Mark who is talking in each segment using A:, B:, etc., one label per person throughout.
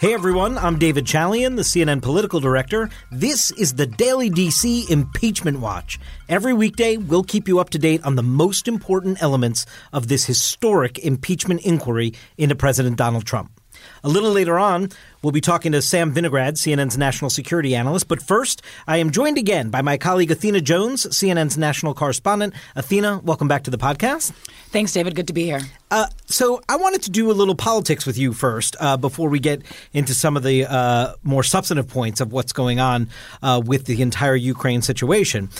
A: Hey everyone, I'm David Chalian, the CNN political director. This is the Daily DC Impeachment Watch. Every weekday, we'll keep you up to date on the most important elements of this historic impeachment inquiry into President Donald Trump. A little later on, we'll be talking to Sam Vinograd, CNN's national security analyst. But first, I am joined again by my colleague Athena Jones, CNN's national correspondent. Athena, welcome back to the podcast.
B: Thanks, David. Good to be here.
A: Uh, so, I wanted to do a little politics with you first uh, before we get into some of the uh, more substantive points of what's going on uh, with the entire Ukraine situation.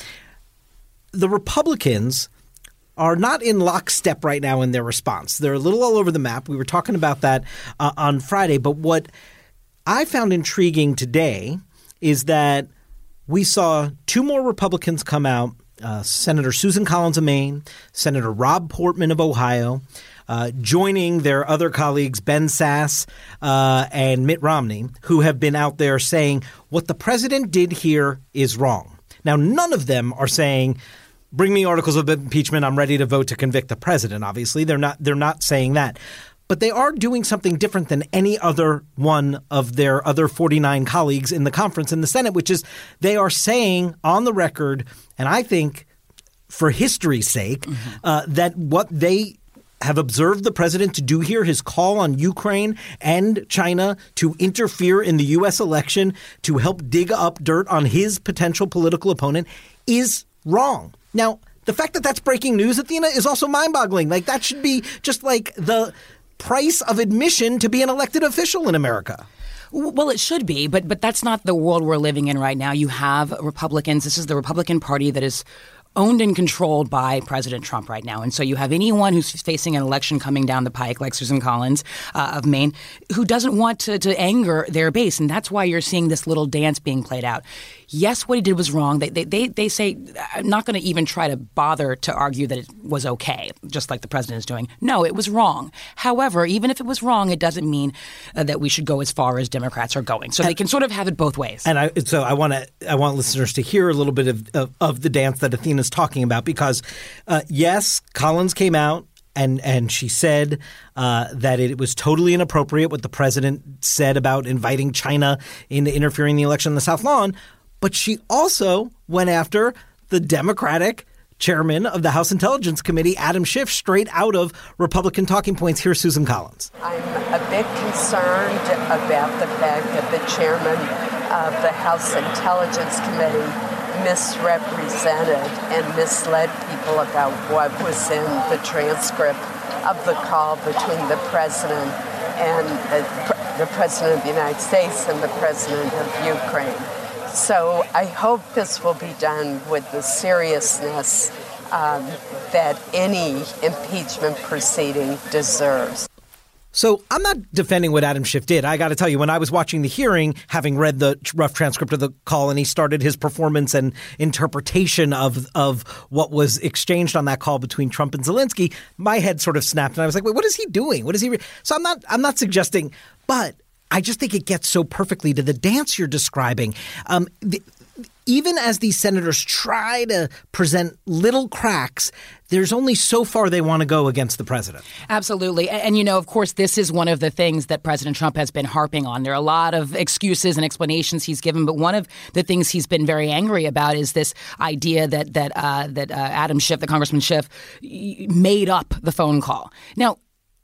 A: The Republicans are not in lockstep right now in their response. They're a little all over the map. We were talking about that uh, on Friday. But what I found intriguing today is that we saw two more Republicans come out uh, Senator Susan Collins of Maine, Senator Rob Portman of Ohio. Uh, joining their other colleagues, Ben Sasse uh, and Mitt Romney, who have been out there saying what the president did here is wrong. Now, none of them are saying bring me articles of impeachment. I'm ready to vote to convict the president. Obviously, they're not. They're not saying that, but they are doing something different than any other one of their other 49 colleagues in the conference in the Senate, which is they are saying on the record, and I think for history's sake, mm-hmm. uh, that what they have observed the president to do here, his call on Ukraine and China to interfere in the U.S. election to help dig up dirt on his potential political opponent, is wrong. Now, the fact that that's breaking news, Athena, is also mind boggling. Like, that should be just like the price of admission to be an elected official in America.
B: Well, it should be, but but that's not the world we're living in right now. You have Republicans. This is the Republican Party that is owned and controlled by President Trump right now. And so you have anyone who's facing an election coming down the pike, like Susan Collins uh, of Maine, who doesn't want to, to anger their base. And that's why you're seeing this little dance being played out. Yes, what he did was wrong. They, they, they, they say, I'm not going to even try to bother to argue that it was okay, just like the president is doing. No, it was wrong. However, even if it was wrong, it doesn't mean uh, that we should go as far as Democrats are going. So and, they can sort of have it both ways.
A: And I, so I want to I want listeners to hear a little bit of, of, of the dance that Athena is talking about because, uh, yes, Collins came out and and she said uh, that it was totally inappropriate what the president said about inviting China into interfering in the election in the South Lawn, but she also went after the Democratic chairman of the House Intelligence Committee, Adam Schiff, straight out of Republican talking points. Here's Susan Collins.
C: I'm a bit concerned about the fact that the chairman of the House Intelligence Committee misrepresented and misled people about what was in the transcript of the call between the president and uh, the president of the United States and the president of Ukraine. So I hope this will be done with the seriousness um, that any impeachment proceeding deserves.
A: So I'm not defending what Adam Schiff did. I got to tell you, when I was watching the hearing, having read the rough transcript of the call, and he started his performance and interpretation of of what was exchanged on that call between Trump and Zelensky, my head sort of snapped, and I was like, "Wait, what is he doing? What is he?" Re-? So I'm not I'm not suggesting, but I just think it gets so perfectly to the dance you're describing. Um, the, even as these senators try to present little cracks, there's only so far they want to go against the president.
B: Absolutely. And, and, you know, of course, this is one of the things that President Trump has been harping on. There are a lot of excuses and explanations he's given, but one of the things he's been very angry about is this idea that that uh, that uh, Adam Schiff, the Congressman Schiff, made up the phone call. Now,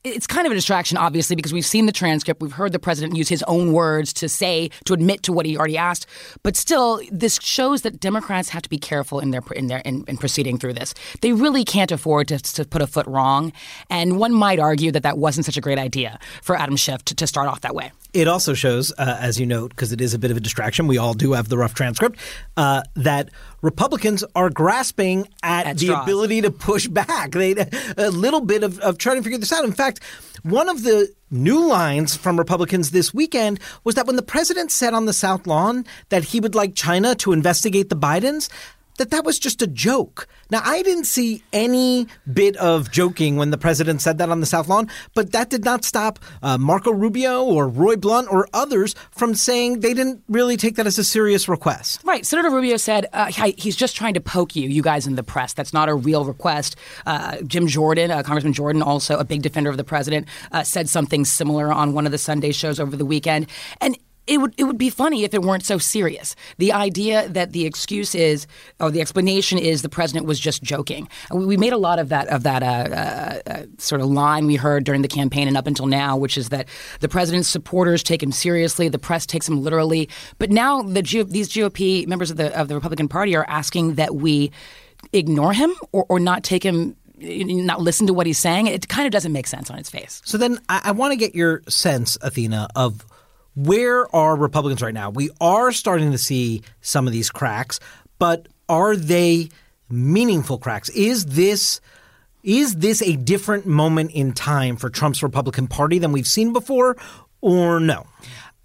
B: it's kind of a distraction, obviously, because we've seen the transcript. We've heard the president use his own words to say, to admit to what he already asked. But still, this shows that Democrats have to be careful in their in their in, in proceeding through this. They really can't afford to, to, put a foot wrong. And one might argue that that wasn't such a great idea for Adam Schiff to, to start off that way.
A: It also shows, uh, as you note, because it is a bit of a distraction, we all do have the rough transcript, uh, that Republicans are grasping at, at the straws. ability to push back. They a little bit of, of trying to figure this out. In fact, one of the new lines from Republicans this weekend was that when the president said on the South Lawn that he would like China to investigate the Bidens, that that was just a joke. Now, I didn't see any bit of joking when the president said that on the South Lawn, but that did not stop uh, Marco Rubio or Roy Blunt or others from saying they didn't really take that as a serious request.
B: Right. Senator Rubio said uh, he's just trying to poke you, you guys in the press. That's not a real request. Uh, Jim Jordan, uh, Congressman Jordan, also a big defender of the president, uh, said something similar on one of the Sunday shows over the weekend. And it would it would be funny if it weren't so serious. The idea that the excuse is, or the explanation is, the president was just joking. We made a lot of that of that uh, uh, uh, sort of line we heard during the campaign and up until now, which is that the president's supporters take him seriously, the press takes him literally. But now the these GOP members of the of the Republican Party are asking that we ignore him or, or not take him not listen to what he's saying. It kind of doesn't make sense on its face.
A: So then I, I want to get your sense, Athena, of where are Republicans right now? We are starting to see some of these cracks, but are they meaningful cracks? Is this is this a different moment in time for Trump's Republican Party than we've seen before or no?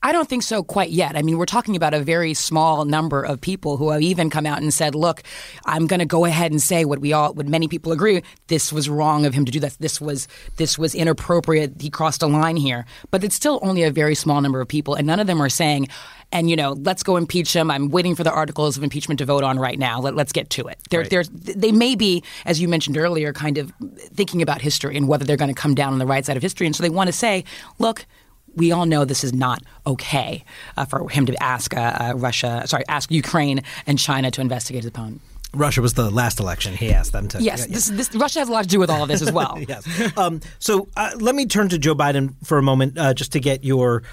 B: I don't think so quite yet. I mean, we're talking about a very small number of people who have even come out and said, "Look, I'm going to go ahead and say what we all, what many people agree, this was wrong of him to do that. This was this was inappropriate. He crossed a line here." But it's still only a very small number of people, and none of them are saying, "And you know, let's go impeach him." I'm waiting for the articles of impeachment to vote on right now. Let, us get to it. They're, right. they're, they may be, as you mentioned earlier, kind of thinking about history and whether they're going to come down on the right side of history, and so they want to say, "Look." We all know this is not okay uh, for him to ask uh, uh, Russia, sorry, ask Ukraine and China to investigate his opponent.
A: Russia was the last election. He asked them to.
B: Yes, yeah, this, this, Russia has a lot to do with all of this as well.
A: yes. Um, so uh, let me turn to Joe Biden for a moment, uh, just to get your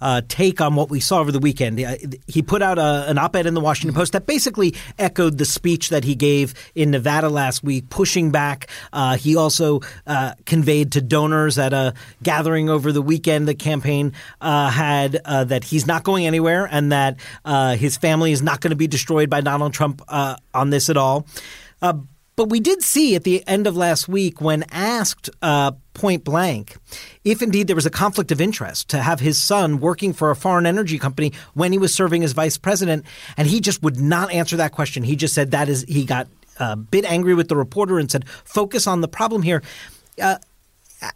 A: uh, take on what we saw over the weekend. Uh, he put out a, an op ed in the Washington Post that basically echoed the speech that he gave in Nevada last week, pushing back. Uh, he also uh, conveyed to donors at a gathering over the weekend the campaign uh, had uh, that he's not going anywhere and that his family is not going to be destroyed by Donald Trump on this at all. But we did see at the end of last week, when asked uh, point blank if indeed there was a conflict of interest to have his son working for a foreign energy company when he was serving as vice president, and he just would not answer that question. He just said that is he got a bit angry with the reporter and said, "Focus on the problem here." Uh,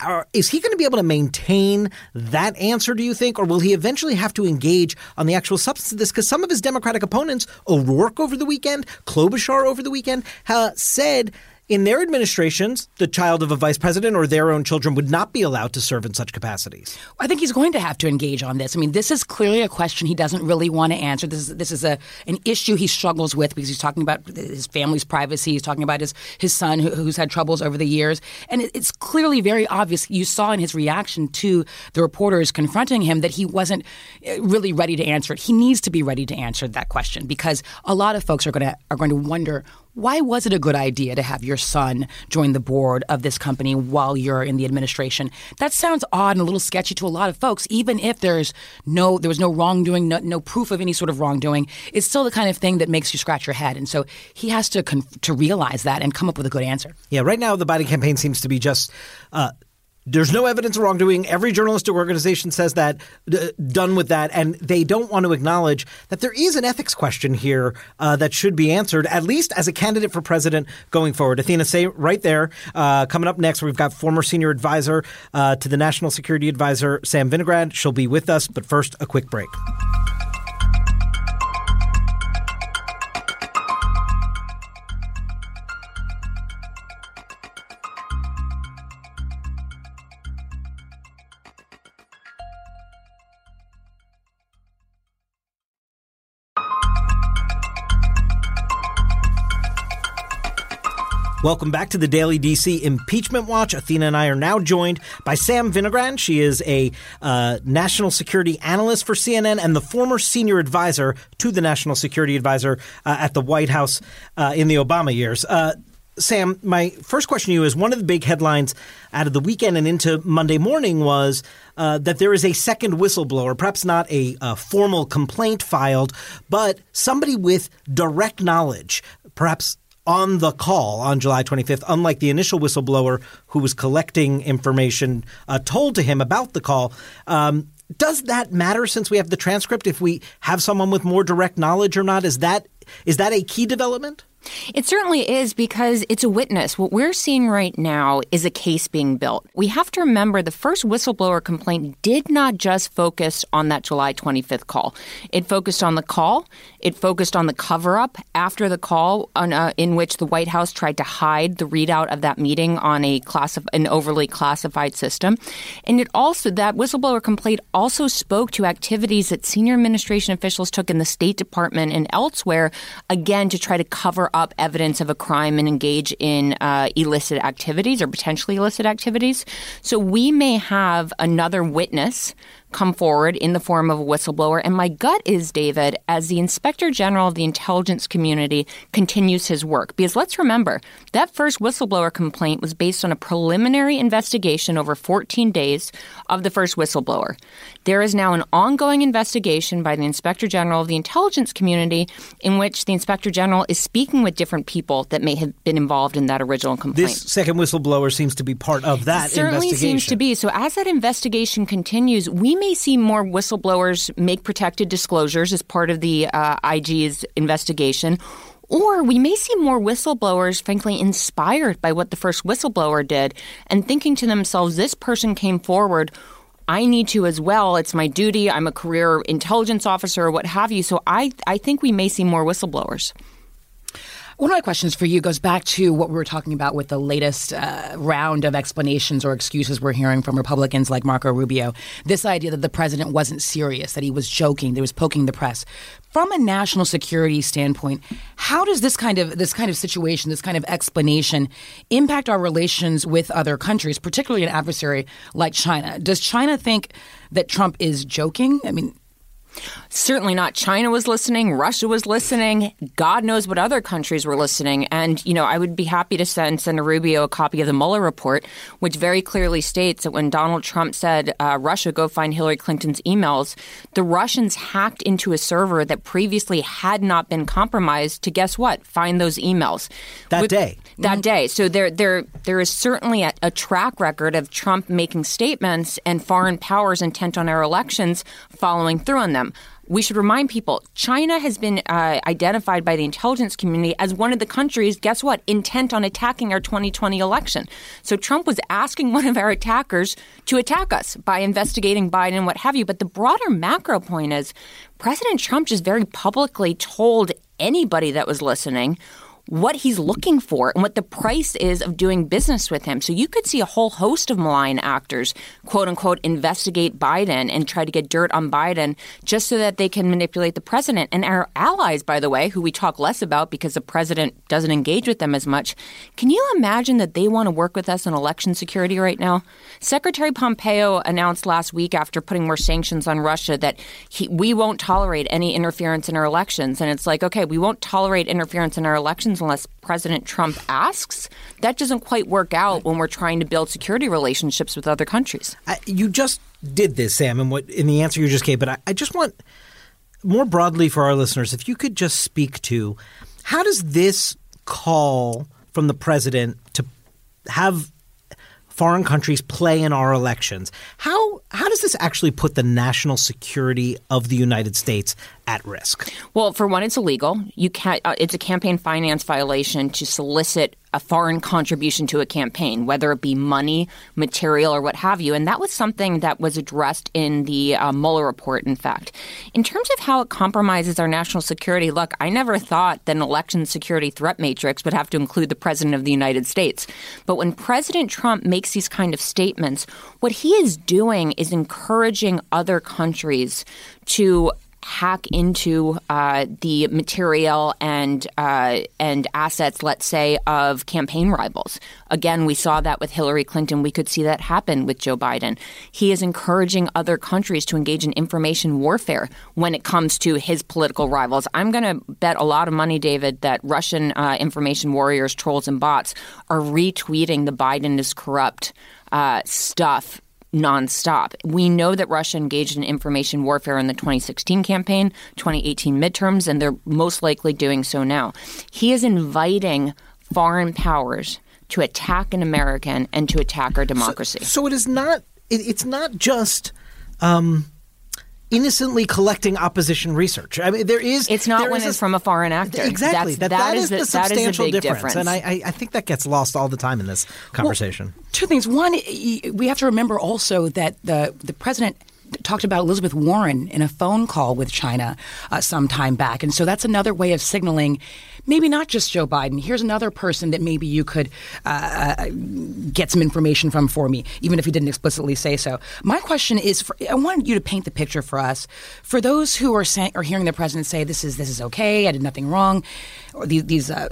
A: are, is he going to be able to maintain that answer, do you think? Or will he eventually have to engage on the actual substance of this? Because some of his Democratic opponents, O'Rourke over the weekend, Klobuchar over the weekend, uh, said in their administrations, the child of a vice president or their own children would not be allowed to serve in such capacities.
B: I think he's going to have to engage on this. I mean, this is clearly a question he doesn't really want to answer. This is this is a an issue he struggles with because he's talking about his family's privacy. He's talking about his his son who, who's had troubles over the years, and it, it's clearly very obvious. You saw in his reaction to the reporters confronting him that he wasn't uh, really ready to answer it. He needs to be ready to answer that question because a lot of folks are going to are going to wonder why was it a good idea to have your son join the board of this company while you're in the administration? That sounds odd and a little sketchy to a lot of folks, even if there's no there was no wrongdoing, no, no proof of any sort of wrongdoing. It's still the kind of thing that makes you scratch your head, and so he has to to realize that and come up with a good answer.
A: Yeah, right now the Biden campaign seems to be just. Uh, there's no evidence of wrongdoing. Every journalistic organization says that, uh, done with that. And they don't want to acknowledge that there is an ethics question here uh, that should be answered, at least as a candidate for president going forward. Athena, say right there. Uh, coming up next, we've got former senior advisor uh, to the National Security Advisor, Sam Vinograd. She'll be with us. But first, a quick break. Welcome back to the Daily DC Impeachment Watch. Athena and I are now joined by Sam Vinograd. She is a uh, national security analyst for CNN and the former senior advisor to the national security advisor uh, at the White House uh, in the Obama years. Uh, Sam, my first question to you is one of the big headlines out of the weekend and into Monday morning was uh, that there is a second whistleblower, perhaps not a, a, formal complaint filed, but somebody with direct knowledge, perhaps on the call on July 25th, unlike the initial whistleblower who was collecting information uh, told to him about the call. Um, does that matter since we have the transcript? If we have someone with more direct knowledge or not, is that is that a key development?
D: It certainly is because it's a witness. What we're seeing right now is a case being built. We have to remember the first whistleblower complaint did not just focus on that July 25th call. It focused on the call. It focused on the cover up after the call, on, uh, in which the White House tried to hide the readout of that meeting on a classif- an overly classified system. And it also that whistleblower complaint also spoke to activities that senior administration officials took in the State Department and elsewhere, again to try to cover up evidence of a crime and engage in uh, illicit activities or potentially illicit activities. So we may have another witness come forward in the form of a whistleblower. And my gut is, David, as the Inspector General of the intelligence community continues his work. Because let's remember, that first whistleblower complaint was based on a preliminary investigation over 14 days of the first whistleblower. There is now an ongoing investigation by the Inspector General of the intelligence community in which the Inspector General is speaking with different people that may have been involved in that original complaint.
A: This second whistleblower seems to be part of that
D: certainly seems to be. So as that investigation continues, we may see more whistleblowers make protected disclosures as part of the uh, IG's investigation. Or we may see more whistleblowers, frankly, inspired by what the first whistleblower did and thinking to themselves, this person came forward. I need to as well. It's my duty. I'm a career intelligence officer or what have you. So I, I think we may see more whistleblowers.
B: One of my questions for you goes back to what we were talking about with the latest uh, round of explanations or excuses we're hearing from Republicans like Marco Rubio. This idea that the president wasn't serious, that he was joking, that he was poking the press. From a national security standpoint, how does this kind of this kind of situation, this kind of explanation, impact our relations with other countries, particularly an adversary like China? Does China think that Trump is joking? I mean,
D: Certainly not. China was listening. Russia was listening. God knows what other countries were listening. And, you know, I would be happy to send Senator Rubio a copy of the Mueller report, which very clearly states that when Donald Trump said, uh, Russia, go find Hillary Clinton's emails, the Russians hacked into a server that previously had not been compromised to guess what? Find those emails.
A: That With, day.
D: That mm-hmm. day. So there, there, there is certainly a, a track record of Trump making statements and foreign powers intent on our elections following through on them them. We should remind people China has been uh, identified by the intelligence community as one of the countries, guess what, intent on attacking our 2020 election. So Trump was asking one of our attackers to attack us by investigating Biden and what have you. But the broader macro point is President Trump just very publicly told anybody that was listening what he's looking for and what the price is of doing business with him. So you could see a whole host of malign actors, quote unquote, investigate Biden and try to get dirt on Biden just so that they can manipulate the president. And our allies, by the way, who we talk less about because the president doesn't engage with them as much, can you imagine that they want to work with us on election security right now? Secretary Pompeo announced last week after putting more sanctions on Russia that he, we won't tolerate any interference in our elections. And it's like, okay, we won't tolerate interference in our elections elections unless President Trump asks. That doesn't quite work out when we're trying to build security relationships with other countries.
A: I, you just did this, Sam, in what in the answer you just gave. But I, I just want more broadly for our listeners, if you could just speak to how does this call from the president to have foreign countries play in our elections. How how does this actually put the national security of the United States at risk?
D: Well, for one, it's illegal. You can't. Uh, it's a campaign finance violation to solicit a foreign contribution to a campaign, whether it be money, material, or what have you. And that was something that was addressed in the uh, Mueller report, in fact. In terms of how it compromises our national security, look, I never thought that an election security threat matrix would have to include the President of the United States. But when President Trump makes these kind of statements, what he is doing is encouraging other countries to hack into uh, the material and uh, and assets, let's say, of campaign rivals. Again, we saw that with Hillary Clinton. We could see that happen with Joe Biden. He is encouraging other countries to engage in information warfare when it comes to his political rivals. I'm going to bet a lot of money, David, that Russian uh, information warriors, trolls, and bots are retweeting the Biden is corrupt uh, stuff nonstop. We know that Russia engaged in information warfare in the 2016 campaign, 2018 midterms, and they're most likely doing so now. He is inviting foreign powers to attack an American and to attack our democracy.
A: So, so it is not. It, it's not just. Um, innocently collecting opposition research. I mean, there is.
D: It's not when it's
A: a,
D: from a foreign actor.
A: Exactly.
D: That's,
A: that, that is,
D: the,
A: the substantial
D: that is a big
A: difference.
D: difference.
A: and I, I think that gets lost all the time in this conversation.
B: Well, two things. One, we have to remember also that the the president talked about Elizabeth Warren in a phone call with China uh, some time back. And so that's another way of signaling maybe not just Joe Biden. Here's another person that maybe you could uh, uh get some information from for me, even if he didn't explicitly say so. My question is for, I wanted you to paint the picture for us. For those who are, say, are hearing the president say, this is, this is okay, I did nothing wrong, or these, these uh,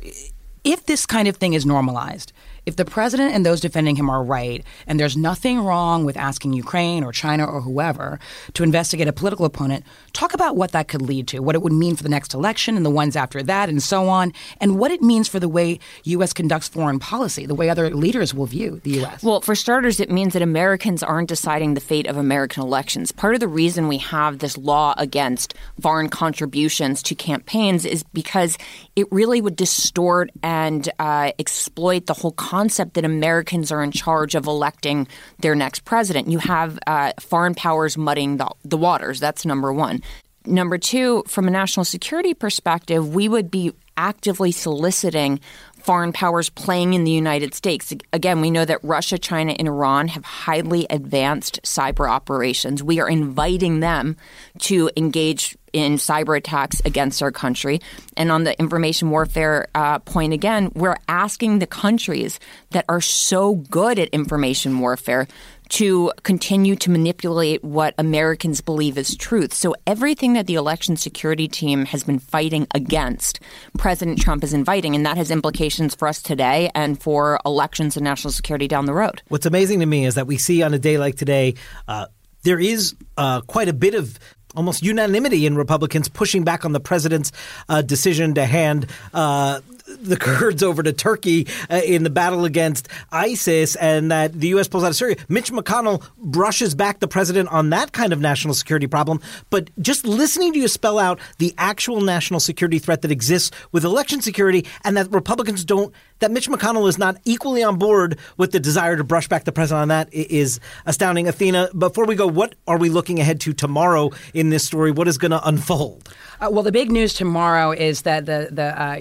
B: if this kind of thing is normalized, if the president and those defending him are right, and there's nothing wrong with asking Ukraine or China or whoever to investigate a political opponent, talk about what that could lead to, what it would mean for the next election and the ones after that, and so on, and what it means for the way U.S. conducts foreign policy, the way other leaders will view the U.S.
D: Well, for starters, it means that Americans aren't deciding the fate of American elections. Part of the reason we have this law against foreign contributions to campaigns is because it really would distort and uh, exploit the whole concept that Americans are in charge of electing their next president. You have uh, foreign powers muddying the, the waters. That's number one. Number two, from a national security perspective, we would be actively soliciting foreign powers playing in the United States. Again, we know that Russia, China, and Iran have highly advanced cyber operations. We are inviting them to engage in cyber attacks against our country. And on the information warfare uh, point again, we're asking the countries that are so good at information warfare to continue to manipulate what Americans believe is truth. So everything that the election security team has been fighting against, President Trump is inviting, and that has implications for us today and for elections and national security down the road.
A: What's amazing to me is that we see on a day like today, uh, there is uh, quite a bit of almost unanimity in Republicans pushing back on the president's uh, decision to hand uh, the Kurds over to Turkey uh, in the battle against ISIS and that the U.S. pulls out of Syria. Mitch McConnell brushes back the president on that kind of national security problem. But just listening to you spell out the actual national security threat that exists with election security and that Republicans don't, that Mitch McConnell is not equally on board with the desire to brush back the president on that is astounding. Athena, before we go, what are we looking ahead to tomorrow in this story? What is going to unfold?
B: Uh, well, the big news tomorrow is that the, the, uh,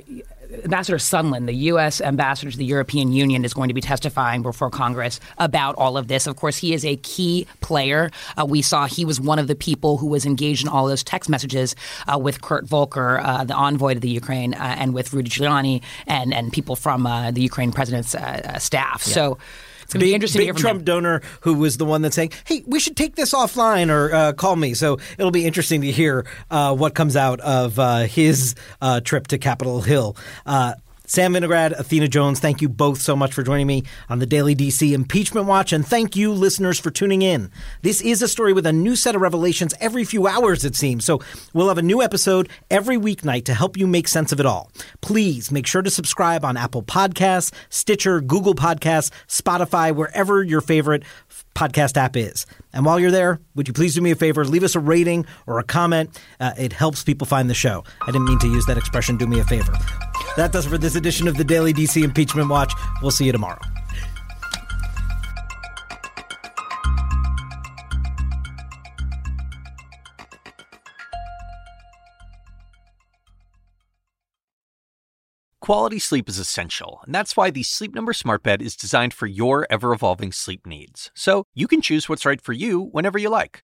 B: Ambassador Sondland, the U.S. ambassador to the European Union, is going to be testifying before Congress about all of this. Of course, he is a key player. Uh, we saw he was one of the people who was engaged in all those text messages uh, with Kurt Volker, uh, the envoy to the Ukraine, uh, and with Rudy Giuliani and, and people from uh, the Ukraine president's uh, staff. Yeah. So it's going to be interesting.
A: Big Trump
B: him.
A: donor who was the one that's saying, "Hey, we should take this offline or uh, call me." So it'll be interesting to hear uh, what comes out of uh, his uh, trip to Capitol Hill. Sam Vinograd, Athena Jones, thank you both so much for joining me on the Daily DC Impeachment Watch, and thank you, listeners, for tuning in. This is a story with a new set of revelations every few hours, it seems, so we'll have a new episode every weeknight to help you make sense of it all. Please make sure to subscribe on Apple Podcasts, Stitcher, Google Podcasts, Spotify, wherever your favorite podcast app is. And while you're there, would you please do me a favor? Leave us a rating or a comment. Uh, it helps people find the show. I didn't mean to use that expression, do me a favor. That does it for this edition of the Daily DC Impeachment Watch. We'll see you tomorrow.
E: Quality sleep is essential, and that's why the Sleep Number Smart Bed is designed for your ever evolving sleep needs. So you can choose what's right for you whenever you like.